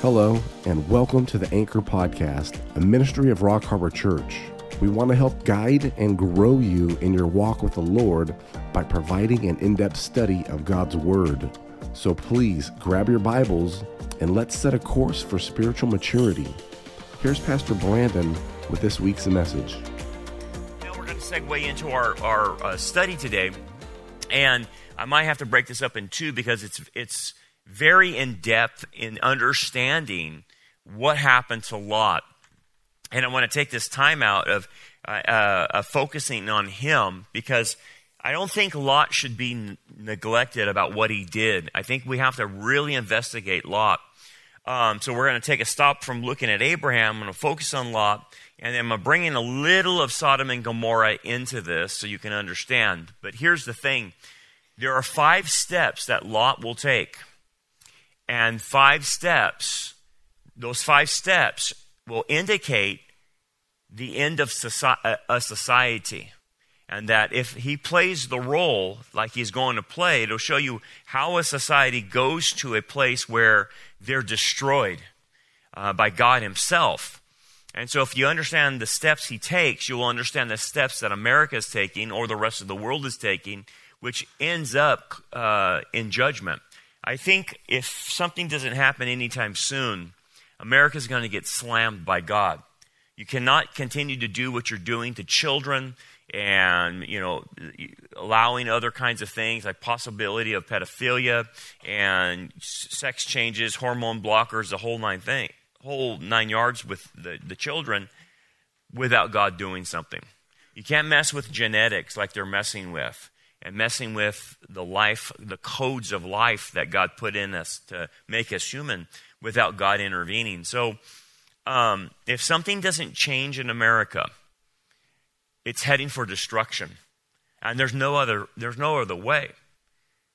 Hello, and welcome to the Anchor Podcast, a ministry of Rock Harbor Church. We want to help guide and grow you in your walk with the Lord by providing an in depth study of God's Word. So please grab your Bibles and let's set a course for spiritual maturity. Here's Pastor Brandon with this week's message. Now we're going to segue into our, our uh, study today, and I might have to break this up in two because it's it's very in depth in understanding what happened to Lot. And I want to take this time out of, uh, uh, focusing on him because I don't think Lot should be n- neglected about what he did. I think we have to really investigate Lot. Um, so we're going to take a stop from looking at Abraham. I'm going to focus on Lot, and I'm going to bring in a little of Sodom and Gomorrah into this so you can understand. But here's the thing there are five steps that Lot will take and five steps, those five steps will indicate the end of uh, a society. And that if he plays the role like he's going to play, it'll show you how a society goes to a place where they're destroyed uh, by God Himself. And so, if you understand the steps he takes, you will understand the steps that America is taking or the rest of the world is taking, which ends up uh, in judgment. I think if something doesn't happen anytime soon, America's going to get slammed by God. You cannot continue to do what you're doing to children and you know allowing other kinds of things like possibility of pedophilia and sex changes hormone blockers the whole nine thing whole nine yards with the, the children without god doing something you can't mess with genetics like they're messing with and messing with the life, the codes of life that God put in us to make us human without God intervening. So, um, if something doesn't change in America, it's heading for destruction, and there's no other. There's no other way.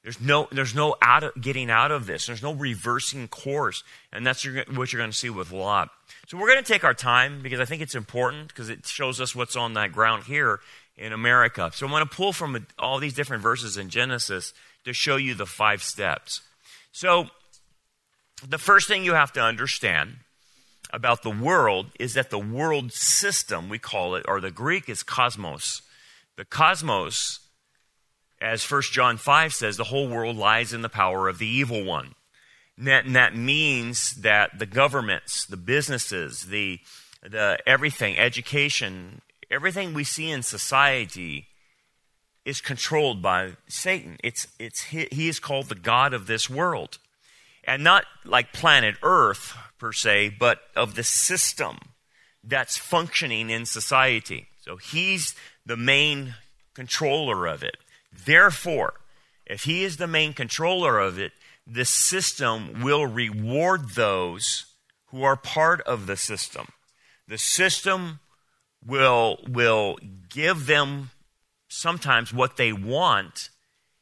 There's no, there's no out of, getting out of this. There's no reversing course. And that's what you're going to see with Lot. So we're going to take our time because I think it's important because it shows us what's on that ground here in America. So I want to pull from all these different verses in Genesis to show you the five steps. So the first thing you have to understand about the world is that the world system, we call it, or the Greek is cosmos. The cosmos, as 1 John 5 says, the whole world lies in the power of the evil one. And that, and that means that the governments, the businesses, the, the everything, education, everything we see in society is controlled by Satan. It's, it's, he is called the God of this world. And not like planet Earth per se, but of the system that's functioning in society. So he's the main controller of it. Therefore, if he is the main controller of it, the system will reward those who are part of the system. The system will, will give them sometimes what they want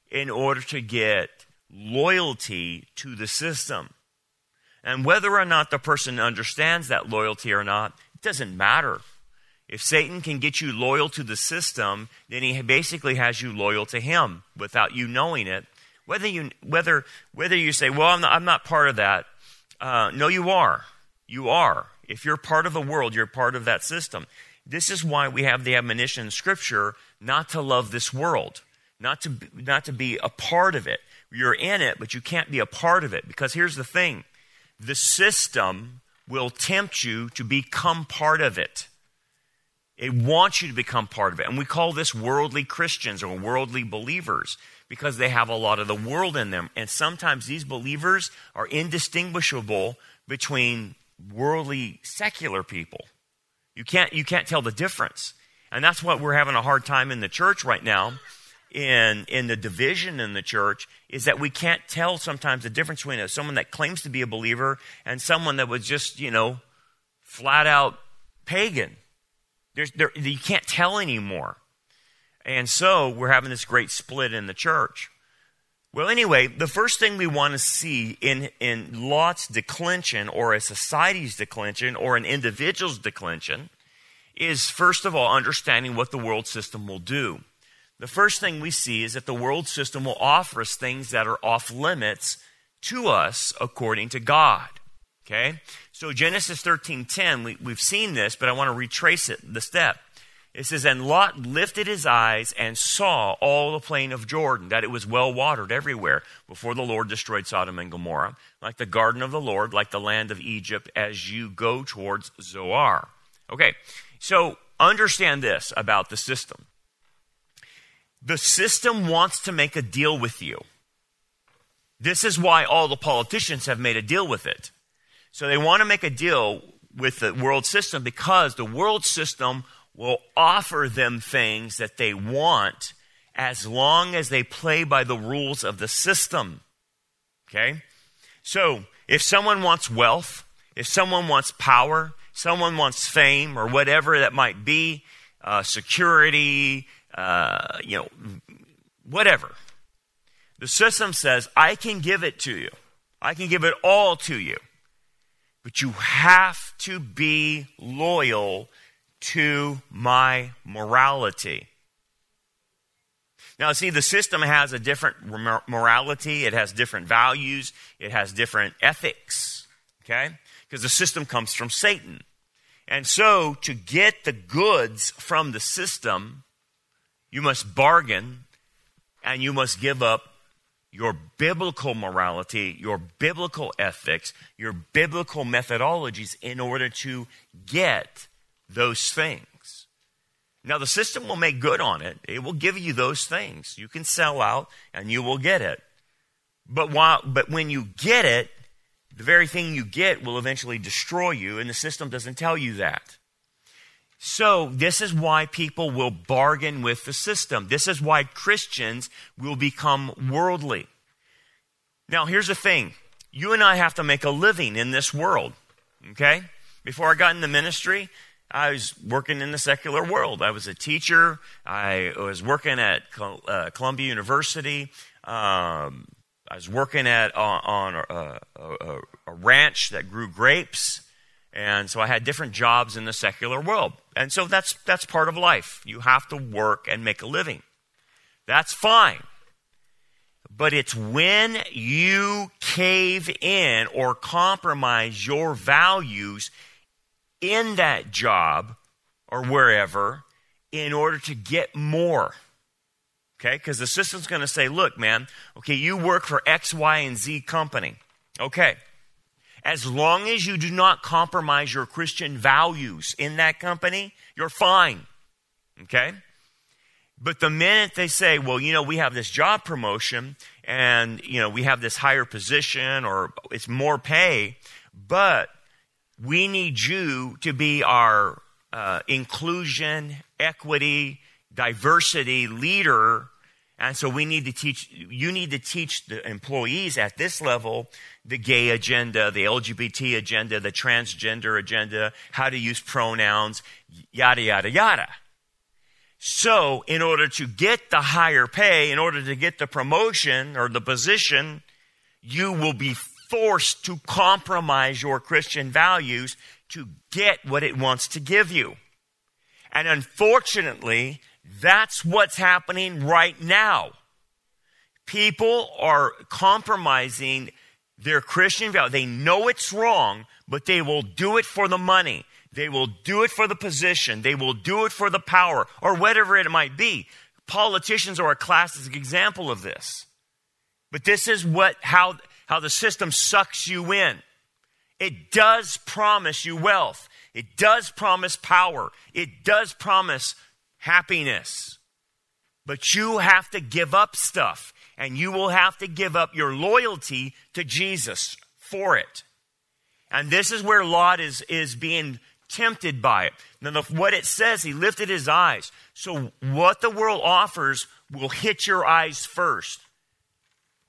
in order to get loyalty to the system. And whether or not the person understands that loyalty or not, it doesn't matter. If Satan can get you loyal to the system, then he basically has you loyal to him without you knowing it. Whether you, whether, whether you say, well, I'm not, I'm not part of that. Uh, no, you are. You are. If you're part of the world, you're part of that system. This is why we have the admonition in Scripture not to love this world, not to, not to be a part of it. You're in it, but you can't be a part of it. Because here's the thing the system will tempt you to become part of it. It wants you to become part of it. And we call this worldly Christians or worldly believers because they have a lot of the world in them. And sometimes these believers are indistinguishable between worldly secular people. You can't, you can't tell the difference. And that's what we're having a hard time in the church right now, in, in the division in the church, is that we can't tell sometimes the difference between someone that claims to be a believer and someone that was just, you know, flat out pagan. There's, there, you can't tell anymore. And so we're having this great split in the church. Well, anyway, the first thing we want to see in, in Lot's declension or a society's declension or an individual's declension is, first of all, understanding what the world system will do. The first thing we see is that the world system will offer us things that are off limits to us according to God. Okay? So Genesis 13:10, we, we've seen this, but I want to retrace it, the step. It says, And Lot lifted his eyes and saw all the plain of Jordan, that it was well watered everywhere, before the Lord destroyed Sodom and Gomorrah, like the garden of the Lord, like the land of Egypt, as you go towards Zoar. Okay, so understand this about the system. The system wants to make a deal with you. This is why all the politicians have made a deal with it. So they want to make a deal with the world system because the world system will offer them things that they want as long as they play by the rules of the system. Okay? So, if someone wants wealth, if someone wants power, someone wants fame, or whatever that might be, uh, security, uh, you know, whatever, the system says, I can give it to you. I can give it all to you. But you have to be loyal to my morality. Now, see, the system has a different morality, it has different values, it has different ethics, okay? Because the system comes from Satan. And so, to get the goods from the system, you must bargain and you must give up your biblical morality, your biblical ethics, your biblical methodologies in order to get those things. Now, the system will make good on it. It will give you those things. You can sell out and you will get it. But, while, but when you get it, the very thing you get will eventually destroy you, and the system doesn't tell you that. So, this is why people will bargain with the system. This is why Christians will become worldly. Now, here's the thing you and I have to make a living in this world, okay? Before I got in the ministry, I was working in the secular world. I was a teacher. I was working at uh, Columbia University. Um, I was working at on, on a, a, a, ranch that grew grapes, and so I had different jobs in the secular world. And so that's that's part of life. You have to work and make a living. That's fine. But it's when you cave in or compromise your values in that job or wherever in order to get more. Okay? Because the system's going to say, look, man, okay, you work for X, Y, and Z company. Okay. As long as you do not compromise your Christian values in that company, you're fine. Okay? But the minute they say, well, you know, we have this job promotion and, you know, we have this higher position or it's more pay, but we need you to be our uh, inclusion, equity, diversity leader. And so we need to teach, you need to teach the employees at this level the gay agenda, the LGBT agenda, the transgender agenda, how to use pronouns, yada, yada, yada. So, in order to get the higher pay, in order to get the promotion or the position, you will be forced to compromise your Christian values to get what it wants to give you. And unfortunately, that's what's happening right now. People are compromising their Christian value. They know it's wrong, but they will do it for the money. They will do it for the position. They will do it for the power or whatever it might be. Politicians are a classic example of this. But this is what, how, how the system sucks you in. It does promise you wealth. It does promise power. It does promise happiness. But you have to give up stuff, and you will have to give up your loyalty to Jesus for it. And this is where Lot is, is being tempted by it. Now, the, what it says, he lifted his eyes. So, what the world offers will hit your eyes first.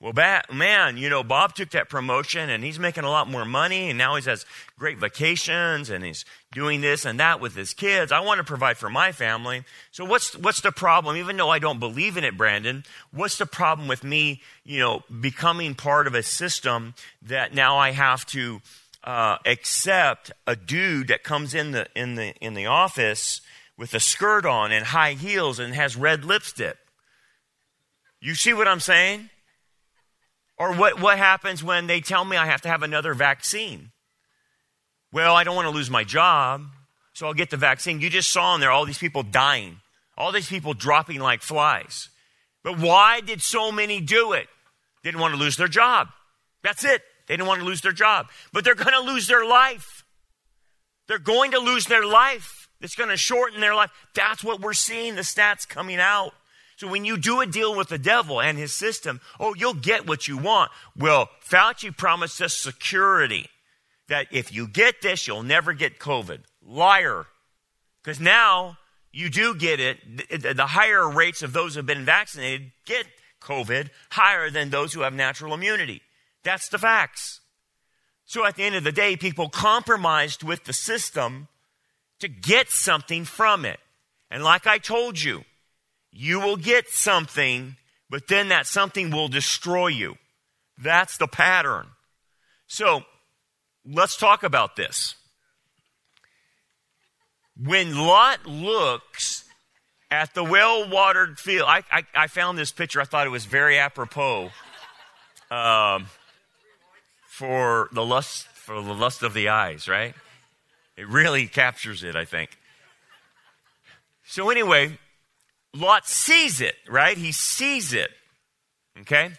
Well, man, you know, Bob took that promotion and he's making a lot more money and now he has great vacations and he's doing this and that with his kids. I want to provide for my family. So what's, what's the problem? Even though I don't believe in it, Brandon, what's the problem with me, you know, becoming part of a system that now I have to, uh, accept a dude that comes in the, in the, in the office with a skirt on and high heels and has red lipstick. You see what I'm saying? Or what, what happens when they tell me I have to have another vaccine? Well, I don't want to lose my job, so I'll get the vaccine. You just saw in there all these people dying, all these people dropping like flies. But why did so many do it? Didn't want to lose their job. That's it. They didn't want to lose their job. But they're going to lose their life. They're going to lose their life. It's going to shorten their life. That's what we're seeing, the stats coming out. So when you do a deal with the devil and his system, oh, you'll get what you want. Well, Fauci promised us security that if you get this, you'll never get COVID. Liar. Because now you do get it. The higher rates of those who have been vaccinated get COVID higher than those who have natural immunity. That's the facts. So at the end of the day, people compromised with the system to get something from it. And like I told you, you will get something, but then that something will destroy you. That's the pattern. So let's talk about this. When Lot looks at the well watered field, I, I, I, found this picture. I thought it was very apropos um, for the lust for the lust of the eyes, right? It really captures it, I think. So anyway, Lot sees it, right? He sees it. Okay?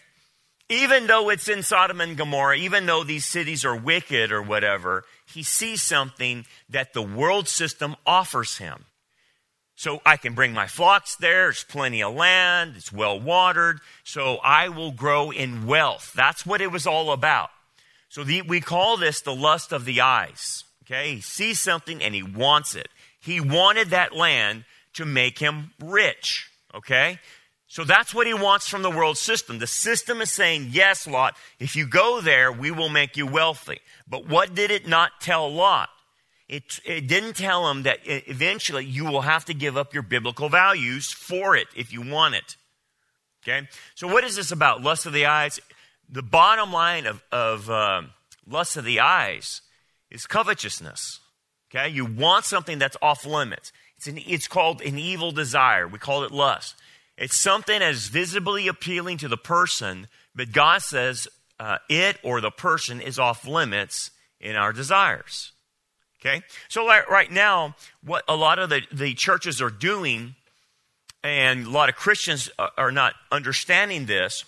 Even though it's in Sodom and Gomorrah, even though these cities are wicked or whatever, he sees something that the world system offers him. So I can bring my flocks there. There's plenty of land. It's well watered. So I will grow in wealth. That's what it was all about. So the, we call this the lust of the eyes. Okay. He sees something and he wants it. He wanted that land to make him rich. Okay? So that's what he wants from the world system. The system is saying, yes, Lot, if you go there, we will make you wealthy. But what did it not tell Lot? It, it didn't tell him that eventually you will have to give up your biblical values for it if you want it. Okay? So what is this about? Lust of the eyes? The bottom line of, of um, lust of the eyes is covetousness. Okay? You want something that's off limits. It's, an, it's called an evil desire. We call it lust. It's something is visibly appealing to the person, but God says uh, it or the person is off limits in our desires. Okay? So, right now, what a lot of the, the churches are doing, and a lot of Christians are not understanding this,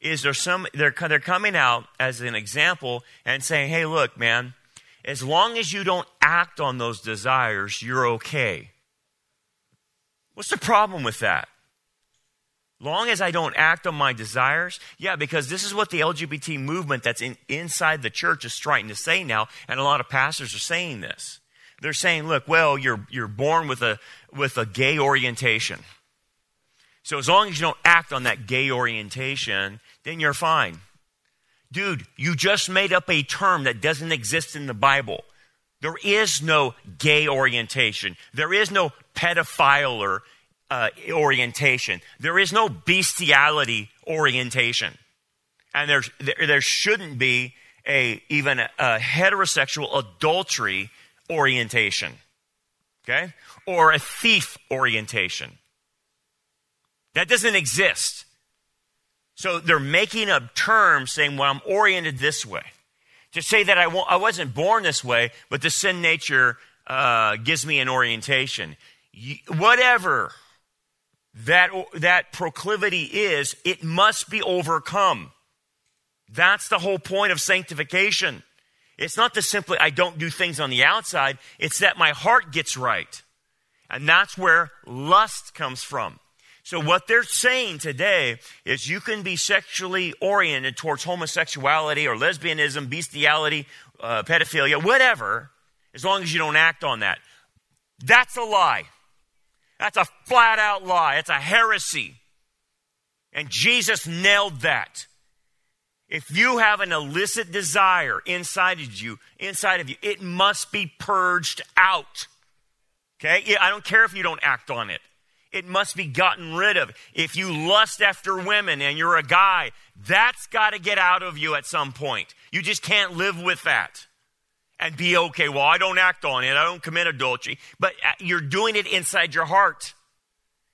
is there some, they're, they're coming out as an example and saying, hey, look, man, as long as you don't act on those desires, you're okay. What's the problem with that? Long as I don't act on my desires, yeah, because this is what the LGBT movement that's in, inside the church is trying to say now, and a lot of pastors are saying this. They're saying, look, well, you're, you're born with a, with a gay orientation. So as long as you don't act on that gay orientation, then you're fine. Dude, you just made up a term that doesn't exist in the Bible. There is no gay orientation. There is no pedophile uh, orientation. There is no bestiality orientation. And there, there shouldn't be a, even a, a heterosexual adultery orientation. Okay? Or a thief orientation. That doesn't exist. So they're making up terms saying, well, I'm oriented this way to say that I, I wasn't born this way, but the sin nature uh, gives me an orientation. whatever that, that proclivity is, it must be overcome. That's the whole point of sanctification. It's not the simply, I don't do things on the outside, it's that my heart gets right. And that's where lust comes from. So, what they're saying today is you can be sexually oriented towards homosexuality or lesbianism, bestiality, uh, pedophilia, whatever, as long as you don't act on that. That's a lie. That's a flat out lie. It's a heresy. And Jesus nailed that. If you have an illicit desire inside of you, inside of you, it must be purged out. Okay? I don't care if you don't act on it. It must be gotten rid of. If you lust after women and you're a guy, that's got to get out of you at some point. You just can't live with that and be okay. Well, I don't act on it. I don't commit adultery, but uh, you're doing it inside your heart.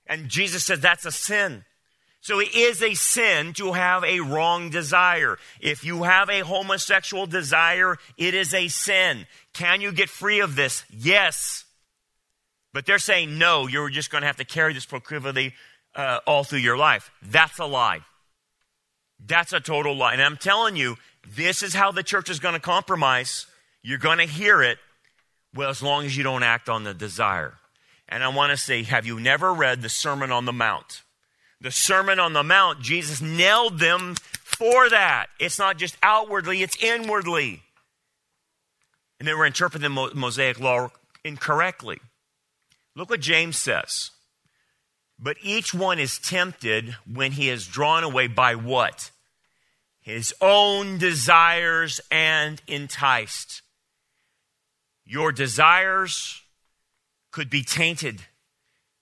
And Jesus said that's a sin. So it is a sin to have a wrong desire. If you have a homosexual desire, it is a sin. Can you get free of this? Yes. But they're saying, no, you're just going to have to carry this proclivity uh, all through your life. That's a lie. That's a total lie. And I'm telling you, this is how the church is going to compromise. You're going to hear it, well, as long as you don't act on the desire. And I want to say, have you never read the Sermon on the Mount? The Sermon on the Mount, Jesus nailed them for that. It's not just outwardly, it's inwardly. And they were interpreting the Mosaic law incorrectly. Look what James says. But each one is tempted when he is drawn away by what? His own desires and enticed. Your desires could be tainted.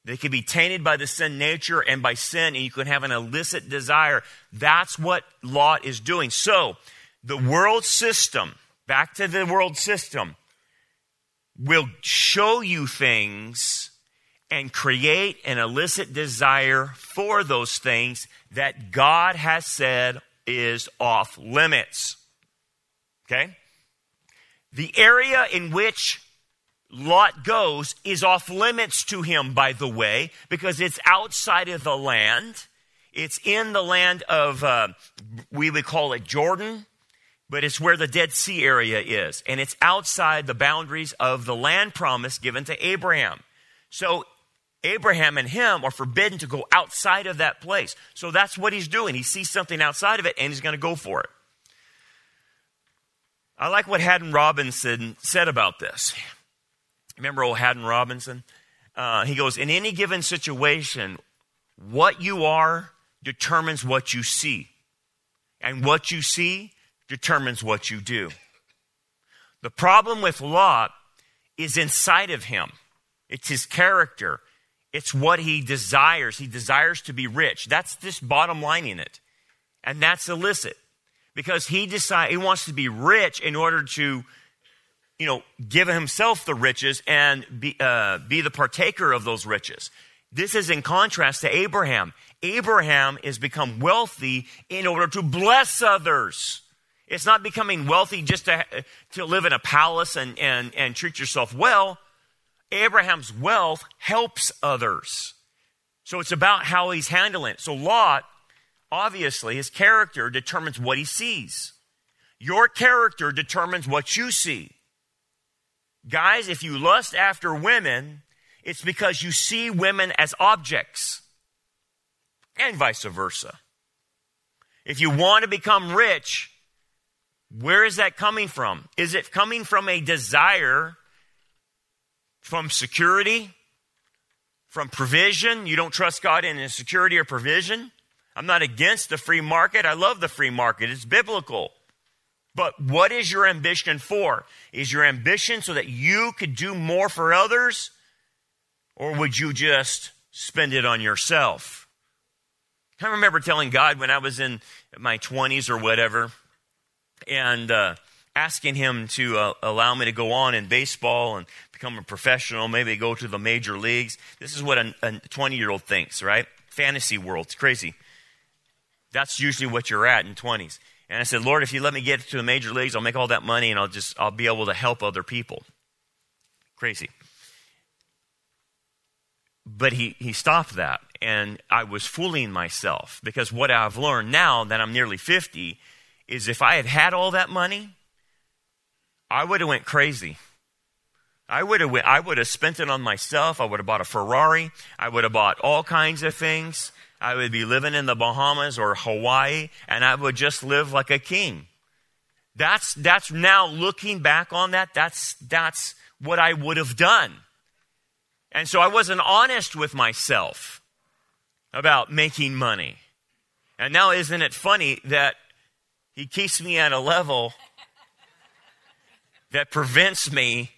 They could be tainted by the sin nature and by sin, and you could have an illicit desire. That's what Lot is doing. So, the world system, back to the world system, will show you things and create an illicit desire for those things that God has said is off limits. Okay? The area in which Lot goes is off limits to him, by the way, because it's outside of the land. It's in the land of, uh, we would call it Jordan, but it's where the Dead Sea area is. And it's outside the boundaries of the land promise given to Abraham. So Abraham and him are forbidden to go outside of that place. So that's what he's doing. He sees something outside of it and he's going to go for it. I like what Haddon Robinson said about this. Remember old Haddon Robinson? Uh, he goes, In any given situation, what you are determines what you see. And what you see determines what you do. The problem with Lot is inside of him. It's his character. It's what he desires. He desires to be rich. That's just bottom line in it. And that's illicit. Because he decide he wants to be rich in order to you know, give himself the riches and be, uh, be the partaker of those riches. This is in contrast to Abraham. Abraham is become wealthy in order to bless others. It's not becoming wealthy just to, to live in a palace and, and, and treat yourself well. Abraham's wealth helps others. So it's about how he's handling it. So Lot, obviously, his character determines what he sees. Your character determines what you see. Guys, if you lust after women, it's because you see women as objects, and vice versa. If you want to become rich, where is that coming from? Is it coming from a desire from security, from provision? You don't trust God in security or provision? I'm not against the free market. I love the free market. It's biblical. But what is your ambition for? Is your ambition so that you could do more for others? Or would you just spend it on yourself? I remember telling God when I was in my 20s or whatever, and uh, asking Him to uh, allow me to go on in baseball and become a professional, maybe go to the major leagues. This is what a 20 year old thinks, right? Fantasy world. It's crazy. That's usually what you're at in 20s. And I said, Lord, if you let me get to the major leagues, I'll make all that money and I'll just, I'll be able to help other people. Crazy. But he, he stopped that. And I was fooling myself because what I've learned now that I'm nearly 50 is if I had had all that money, I would have went crazy. I would have I would have spent it on myself. I would have bought a Ferrari. I would have bought all kinds of things. I would be living in the Bahamas or Hawaii, and I would just live like a king. That's, that's now looking back on that, that's, that's what I would have done. And so I wasn't honest with myself about making money. And now, isn't it funny that he keeps me at a level that prevents me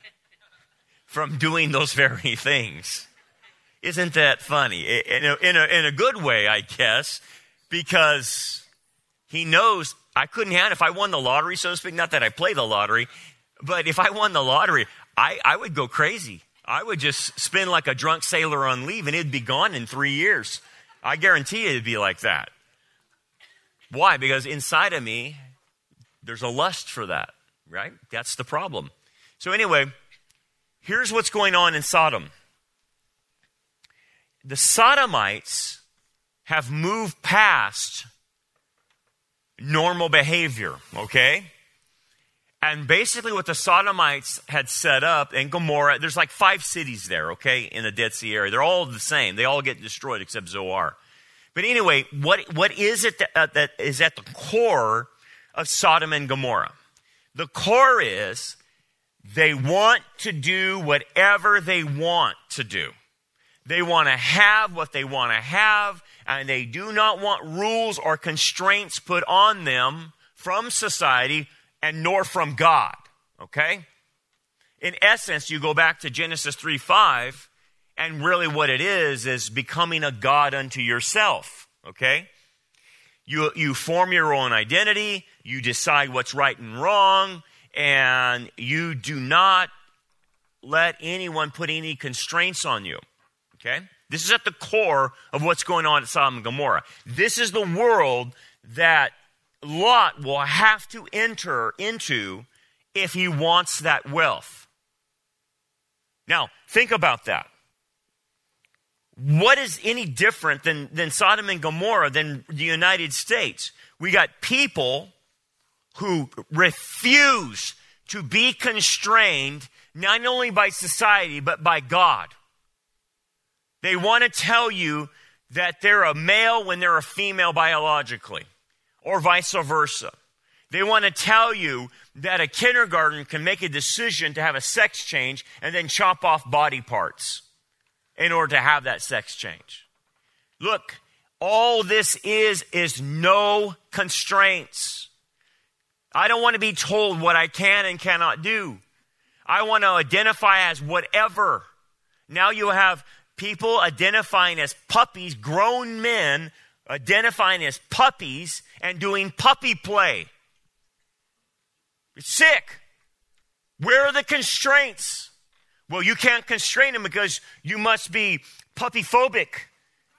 from doing those very things? Isn't that funny? In a, in a, in a good way, I guess, because he knows I couldn't have, if I won the lottery, so to speak, not that I play the lottery, but if I won the lottery, I, I would go crazy. I would just spin like a drunk sailor on leave and it'd be gone in three years. I guarantee it'd be like that. Why? Because inside of me, there's a lust for that, right? That's the problem. So, anyway, here's what's going on in Sodom the Sodomites have moved past normal behavior, okay? And basically, what the Sodomites had set up in Gomorrah, there's like five cities there, okay, in the Dead Sea area. They're all the same. They all get destroyed except Zoar. But anyway, what, what is it that, uh, that is at the core of Sodom and Gomorrah? The core is they want to do whatever they want to do. They want to have what they want to have, and they do not want rules or constraints put on them from society and nor from God. Okay? In essence, you go back to Genesis 3 5, and really what it is is becoming a God unto yourself. Okay? You, you form your own identity, you decide what's right and wrong, and you do not let anyone put any constraints on you. Okay? This is at the core of what's going on at Sodom and Gomorrah. This is the world that Lot will have to enter into if he wants that wealth. Now, think about that. What is any different than, than Sodom and Gomorrah than the United States? We got people who refuse to be constrained not only by society, but by God. They want to tell you that they're a male when they're a female biologically, or vice versa. They want to tell you that a kindergarten can make a decision to have a sex change and then chop off body parts in order to have that sex change. Look, all this is is no constraints. I don't want to be told what I can and cannot do. I want to identify as whatever. Now you have people identifying as puppies, grown men identifying as puppies and doing puppy play. It's sick. Where are the constraints? Well, you can't constrain them because you must be puppy phobic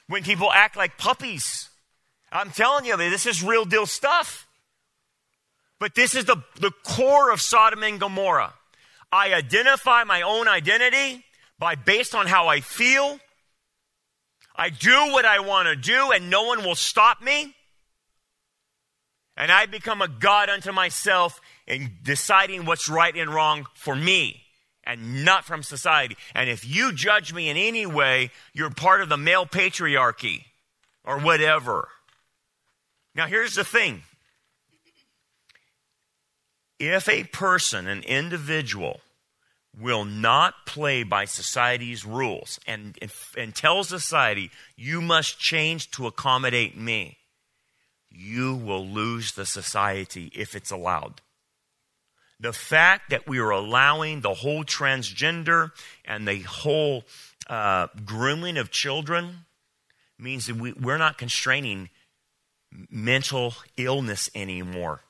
when people act like puppies. I'm telling you, this is real deal stuff. But this is the, the core of Sodom and Gomorrah. I identify my own identity by based on how I feel. I do what I want to do and no one will stop me. And I become a God unto myself in deciding what's right and wrong for me and not from society. And if you judge me in any way, you're part of the male patriarchy or whatever. Now, here's the thing if a person, an individual, will not play by society's rules and, and, and tell society, you must change to accommodate me, you will lose the society if it's allowed. The fact that we are allowing the whole transgender and the whole uh, grooming of children means that we, we're not constraining mental illness anymore.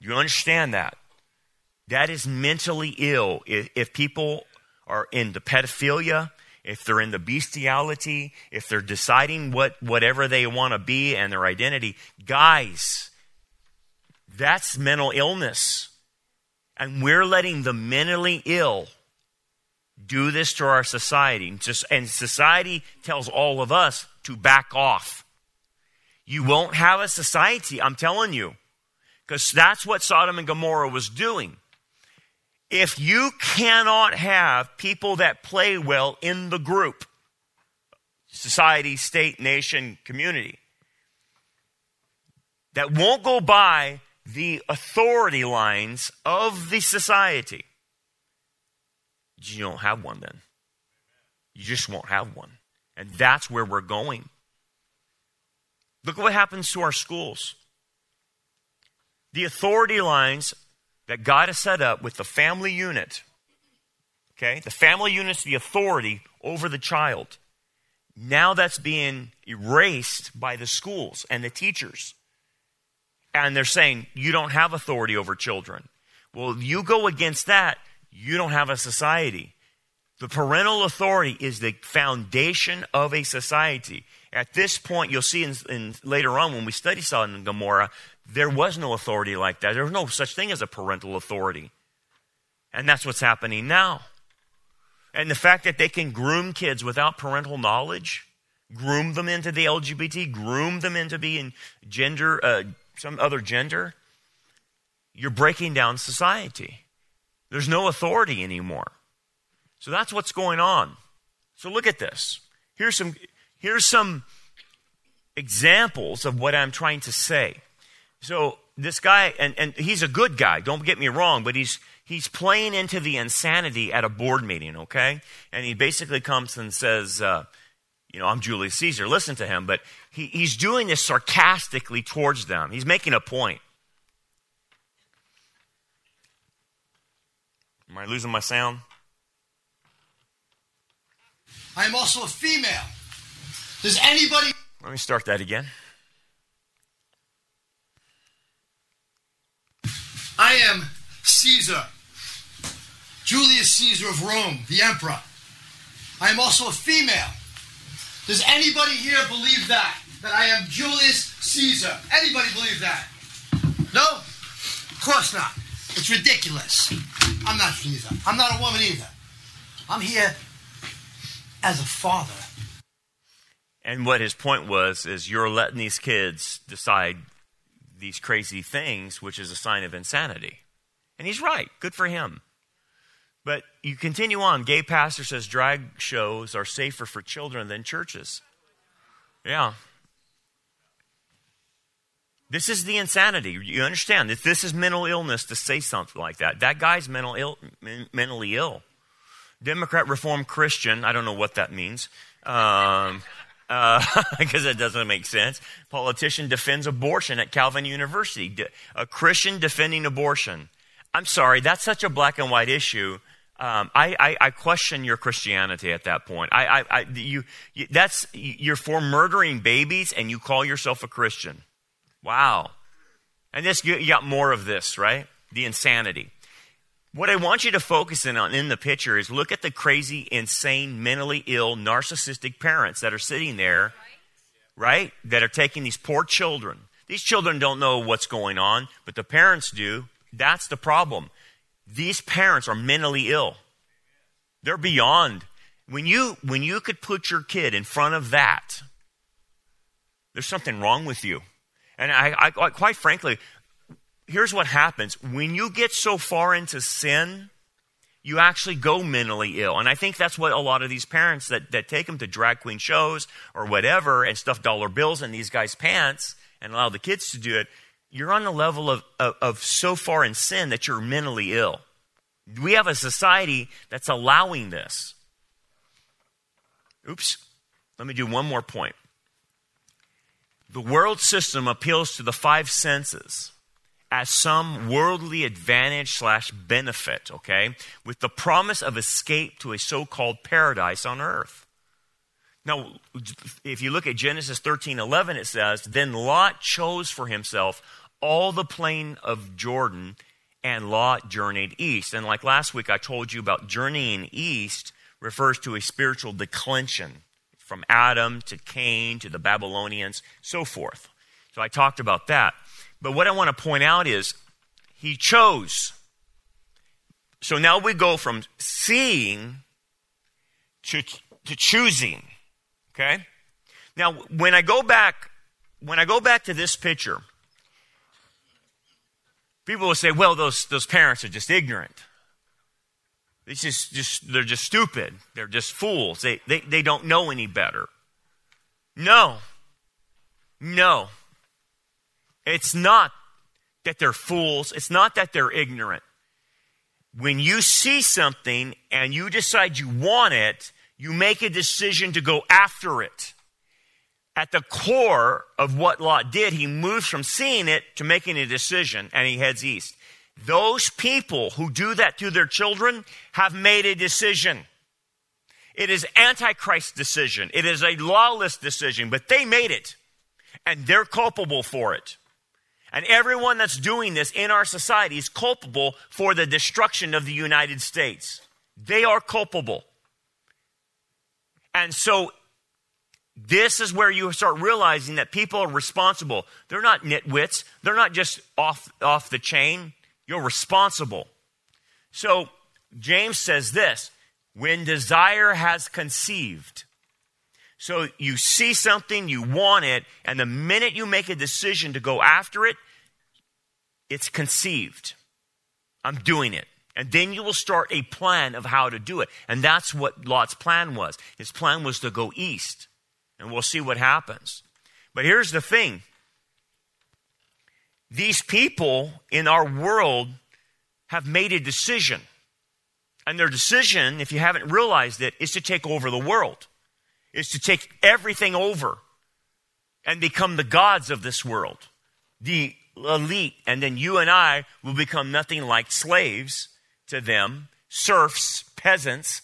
You understand that? That is mentally ill. If, if people are into pedophilia, if they're in the bestiality, if they're deciding what whatever they want to be and their identity, guys, that's mental illness. And we're letting the mentally ill do this to our society. And society tells all of us to back off. You won't have a society, I'm telling you, because that's what Sodom and Gomorrah was doing if you cannot have people that play well in the group, society, state, nation, community, that won't go by the authority lines of the society, you don't have one then. You just won't have one. And that's where we're going. Look at what happens to our schools. The authority lines that God has set up with the family unit. Okay? The family unit's the authority over the child. Now that's being erased by the schools and the teachers. And they're saying, you don't have authority over children. Well, you go against that, you don't have a society. The parental authority is the foundation of a society. At this point, you'll see in, in, later on when we study Sodom and Gomorrah, there was no authority like that. There was no such thing as a parental authority. And that's what's happening now. And the fact that they can groom kids without parental knowledge, groom them into the LGBT, groom them into being gender, uh, some other gender, you're breaking down society. There's no authority anymore. So that's what's going on. So look at this. Here's some, here's some examples of what I'm trying to say. So this guy, and, and he's a good guy, don't get me wrong, but he's, he's playing into the insanity at a board meeting, okay? And he basically comes and says, uh, you know, I'm Julius Caesar. Listen to him. But he, he's doing this sarcastically towards them. He's making a point. Am I losing my sound? I am also a female. Does anybody. Let me start that again. I am Caesar, Julius Caesar of Rome, the emperor. I am also a female. Does anybody here believe that? That I am Julius Caesar? Anybody believe that? No? Of course not. It's ridiculous. I'm not Caesar. I'm not a woman either. I'm here as a father. And what his point was is you're letting these kids decide these crazy things, which is a sign of insanity. And he's right. Good for him. But you continue on. Gay pastor says drag shows are safer for children than churches. Yeah. This is the insanity. You understand that this is mental illness to say something like that. That guy's mental Ill, mentally ill. Democrat Reformed Christian, I don't know what that means. Um, because uh, it doesn't make sense. Politician defends abortion at Calvin University. A Christian defending abortion. I'm sorry, that's such a black and white issue um, I, I, I, question your Christianity at that point. I, I, you, you, that's, you're for murdering babies and you call yourself a Christian. Wow. And this, you got more of this, right? The insanity. What I want you to focus in on in the picture is look at the crazy, insane, mentally ill, narcissistic parents that are sitting there, right? That are taking these poor children. These children don't know what's going on, but the parents do. That's the problem. These parents are mentally ill. They're beyond. When you, when you could put your kid in front of that, there's something wrong with you. And I, I, quite frankly, here's what happens. When you get so far into sin, you actually go mentally ill. And I think that's what a lot of these parents that, that take them to drag queen shows or whatever and stuff dollar bills in these guys' pants and allow the kids to do it, you're on the level of, of, of so far in sin that you're mentally ill. We have a society that's allowing this. Oops. Let me do one more point. The world system appeals to the five senses as some worldly advantage slash benefit, okay, with the promise of escape to a so called paradise on earth. Now, if you look at Genesis 13 11, it says, Then Lot chose for himself all the plain of Jordan, and Lot journeyed east. And like last week, I told you about journeying east refers to a spiritual declension from Adam to Cain to the Babylonians, so forth. So I talked about that. But what I want to point out is he chose. So now we go from seeing to, to choosing. Okay? Now, when I go back, when I go back to this picture, People will say, well, those, those parents are just ignorant. It's just, just, they're just stupid. They're just fools. They, they, they don't know any better. No. No. It's not that they're fools. It's not that they're ignorant. When you see something and you decide you want it, you make a decision to go after it at the core of what Lot did, he moves from seeing it to making a decision and he heads east. Those people who do that to their children have made a decision. It is antichrist decision. It is a lawless decision, but they made it and they're culpable for it. And everyone that's doing this in our society is culpable for the destruction of the United States. They are culpable. And so this is where you start realizing that people are responsible. They're not nitwits. They're not just off, off the chain. You're responsible. So James says this when desire has conceived. So you see something, you want it, and the minute you make a decision to go after it, it's conceived. I'm doing it. And then you will start a plan of how to do it. And that's what Lot's plan was. His plan was to go east. And we'll see what happens. But here's the thing these people in our world have made a decision. And their decision, if you haven't realized it, is to take over the world, is to take everything over and become the gods of this world, the elite. And then you and I will become nothing like slaves to them, serfs, peasants,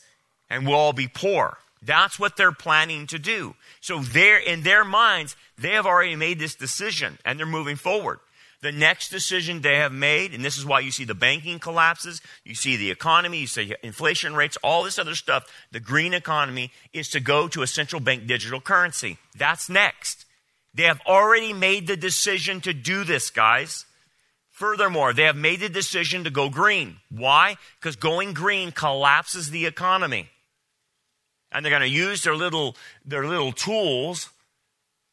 and we'll all be poor. That's what they're planning to do. So they're in their minds, they have already made this decision and they're moving forward. The next decision they have made, and this is why you see the banking collapses, you see the economy, you see inflation rates, all this other stuff, the green economy is to go to a central bank digital currency. That's next. They have already made the decision to do this, guys. Furthermore, they have made the decision to go green. Why? Because going green collapses the economy. And they're going to use their little, their little tools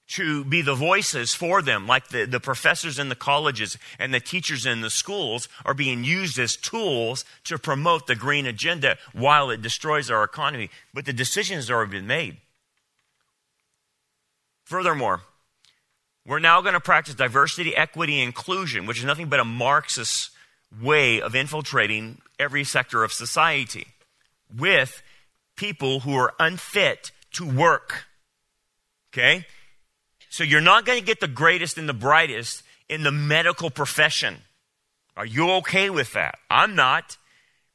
to be the voices for them, like the, the professors in the colleges and the teachers in the schools are being used as tools to promote the green agenda while it destroys our economy. But the decision has already been made. Furthermore, we're now going to practice diversity, equity, inclusion, which is nothing but a Marxist way of infiltrating every sector of society with people who are unfit to work. Okay? So you're not going to get the greatest and the brightest in the medical profession. Are you okay with that? I'm not.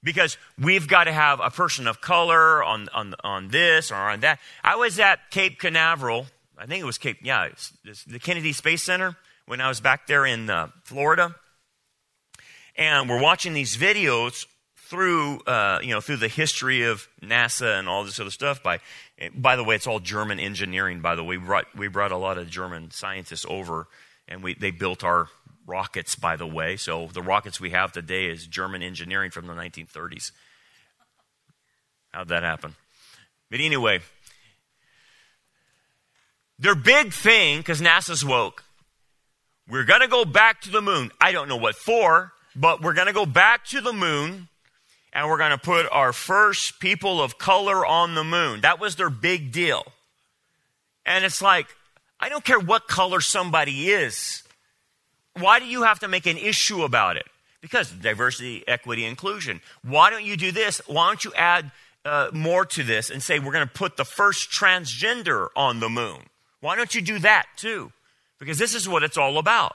Because we've got to have a person of color on, on, on this or on that. I was at Cape Canaveral. I think it was Cape, yeah, the Kennedy Space Center when I was back there in uh, Florida. And we're watching these videos through, uh, you know, through the history of NASA and all this other stuff by by the way, it's all German engineering, by the way. We brought, we brought a lot of German scientists over, and we, they built our rockets, by the way. So the rockets we have today is German engineering from the 1930s. How'd that happen? But anyway, their big thing, because NASA's woke, we're going to go back to the moon. I don't know what for, but we're going to go back to the moon and we're going to put our first people of color on the moon. That was their big deal. And it's like, I don't care what color somebody is. Why do you have to make an issue about it? Because diversity, equity, inclusion. Why don't you do this? Why don't you add uh, more to this and say we're going to put the first transgender on the moon? Why don't you do that too? Because this is what it's all about.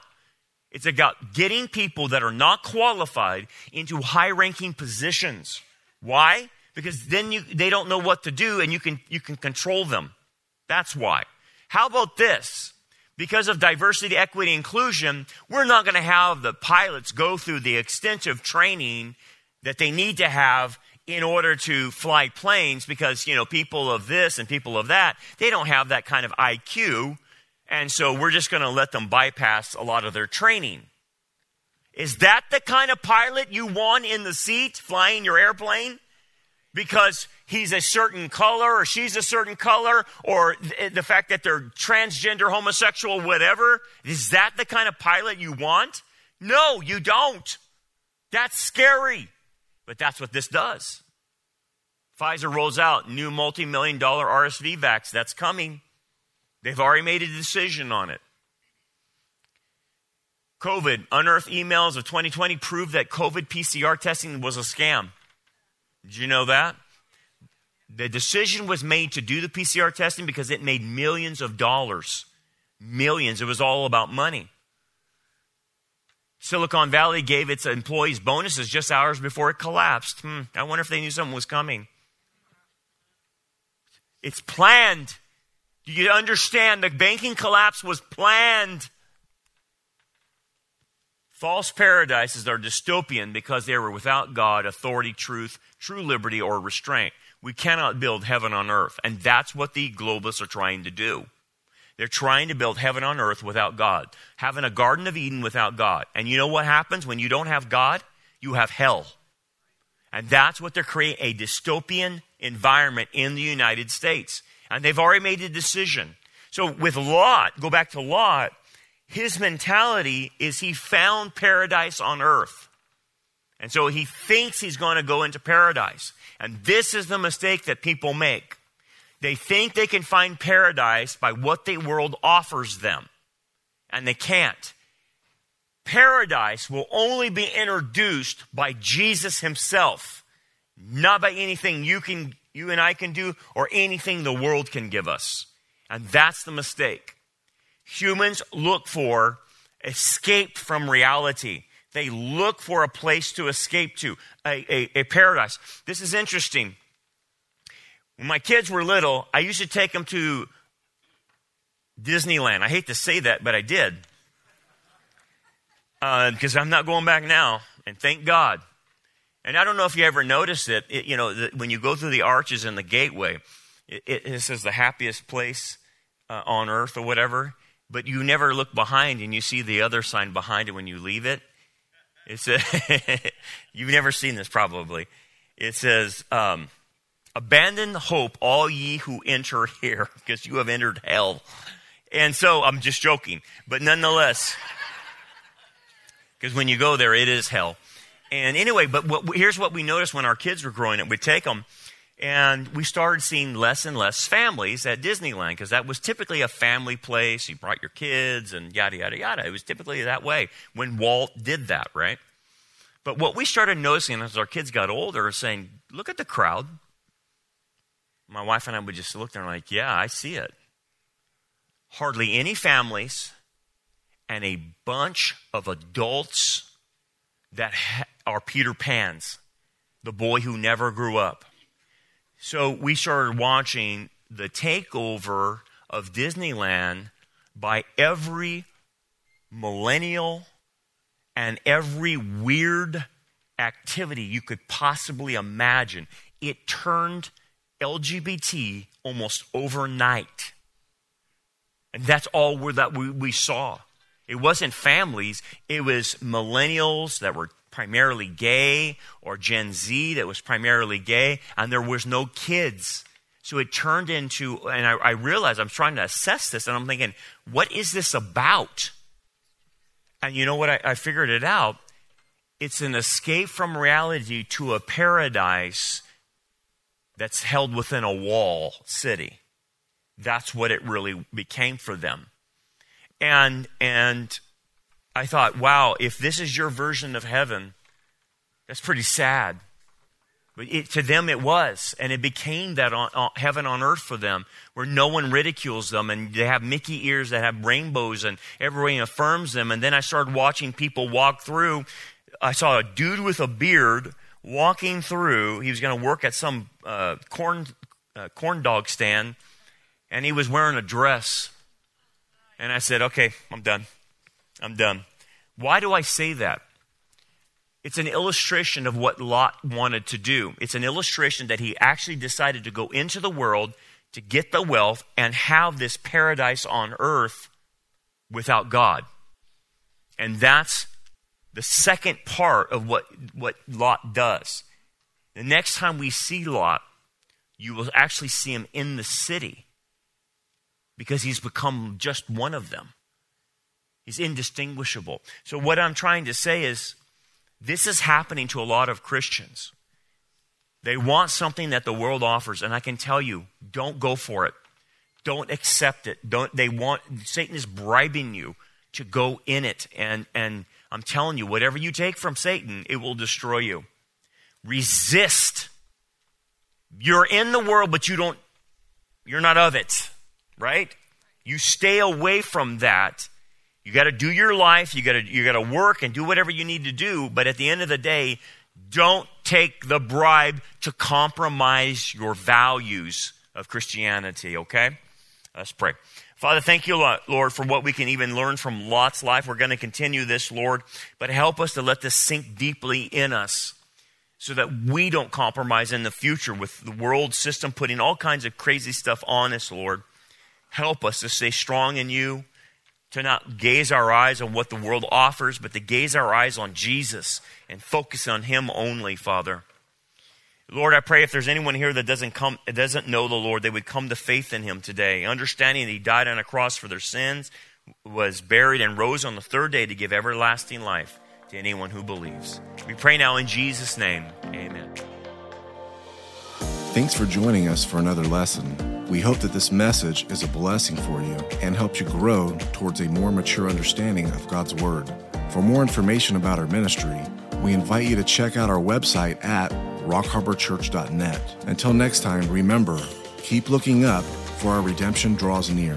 It's about getting people that are not qualified into high ranking positions. Why? Because then you, they don't know what to do and you can, you can control them. That's why. How about this? Because of diversity, equity, inclusion, we're not going to have the pilots go through the extensive training that they need to have in order to fly planes because, you know, people of this and people of that, they don't have that kind of IQ and so we're just going to let them bypass a lot of their training. Is that the kind of pilot you want in the seat flying your airplane? Because he's a certain color or she's a certain color or th- eh, the fact that they're transgender, homosexual, whatever? Is that the kind of pilot you want? No, you don't. That's scary. But that's what this does. Pfizer rolls out new multi million dollar RSV vax. That's coming. They've already made a decision on it. COVID, unearthed emails of 2020 proved that COVID PCR testing was a scam. Did you know that? The decision was made to do the PCR testing because it made millions of dollars. Millions. It was all about money. Silicon Valley gave its employees bonuses just hours before it collapsed. Hmm, I wonder if they knew something was coming. It's planned. Do you understand the banking collapse was planned. False paradises are dystopian because they were without God, authority, truth, true liberty, or restraint. We cannot build heaven on earth. And that's what the globalists are trying to do. They're trying to build heaven on earth without God, having a Garden of Eden without God. And you know what happens when you don't have God? You have hell. And that's what they're creating a dystopian environment in the United States. And they've already made a decision. So with Lot, go back to Lot, his mentality is he found paradise on earth. And so he thinks he's going to go into paradise. And this is the mistake that people make. They think they can find paradise by what the world offers them. And they can't. Paradise will only be introduced by Jesus himself, not by anything you can you and I can do or anything the world can give us. And that's the mistake. Humans look for escape from reality. They look for a place to escape to, a, a, a, paradise. This is interesting. When my kids were little, I used to take them to Disneyland. I hate to say that, but I did. Because uh, I'm not going back now, and thank God. And I don't know if you ever noticed it, it you know, the, when you go through the arches and the gateway, it, it says the happiest place uh, on earth or whatever, but you never look behind and you see the other sign behind it when you leave it. It says, you've never seen this probably. It says, um, abandon hope, all ye who enter here, because you have entered hell. And so I'm just joking, but nonetheless, because when you go there, it is hell. And anyway, but what, here's what we noticed when our kids were growing up. We'd take them, and we started seeing less and less families at Disneyland because that was typically a family place. You brought your kids and yada, yada, yada. It was typically that way when Walt did that, right? But what we started noticing as our kids got older is saying, look at the crowd. My wife and I would just look there and like, yeah, I see it. Hardly any families and a bunch of adults that are Peter Pans, the boy who never grew up. So we started watching the takeover of Disneyland by every millennial and every weird activity you could possibly imagine. It turned LGBT almost overnight. And that's all that we, we saw. It wasn't families, it was millennials that were primarily gay or Gen Z that was primarily gay, and there was no kids. So it turned into, and I, I realized I'm trying to assess this, and I'm thinking, what is this about? And you know what? I, I figured it out. It's an escape from reality to a paradise that's held within a wall city. That's what it really became for them. And, and I thought, wow, if this is your version of heaven, that's pretty sad. But it, to them, it was. And it became that on, on, heaven on earth for them, where no one ridicules them. And they have Mickey ears that have rainbows, and everyone affirms them. And then I started watching people walk through. I saw a dude with a beard walking through. He was going to work at some uh, corn, uh, corn dog stand, and he was wearing a dress. And I said, okay, I'm done. I'm done. Why do I say that? It's an illustration of what Lot wanted to do. It's an illustration that he actually decided to go into the world to get the wealth and have this paradise on earth without God. And that's the second part of what, what Lot does. The next time we see Lot, you will actually see him in the city because he's become just one of them. He's indistinguishable. So, what I'm trying to say is this is happening to a lot of Christians. They want something that the world offers, and I can tell you, don't go for it. Don't accept it. Don't they want Satan is bribing you to go in it and and I'm telling you, whatever you take from Satan, it will destroy you. Resist. You're in the world, but you don't you're not of it, right? You stay away from that you got to do your life, you got to you got to work and do whatever you need to do, but at the end of the day, don't take the bribe to compromise your values of Christianity, okay? Let's pray. Father, thank you, Lord, for what we can even learn from Lot's life. We're going to continue this, Lord, but help us to let this sink deeply in us so that we don't compromise in the future with the world system putting all kinds of crazy stuff on us, Lord. Help us to stay strong in you, to not gaze our eyes on what the world offers, but to gaze our eyes on Jesus and focus on Him only, Father. Lord, I pray if there's anyone here that doesn't come, doesn't know the Lord, they would come to faith in Him today, understanding that He died on a cross for their sins, was buried, and rose on the third day to give everlasting life to anyone who believes. We pray now in Jesus' name. Amen. Thanks for joining us for another lesson. We hope that this message is a blessing for you and helps you grow towards a more mature understanding of God's Word. For more information about our ministry, we invite you to check out our website at rockharborchurch.net. Until next time, remember, keep looking up, for our redemption draws near.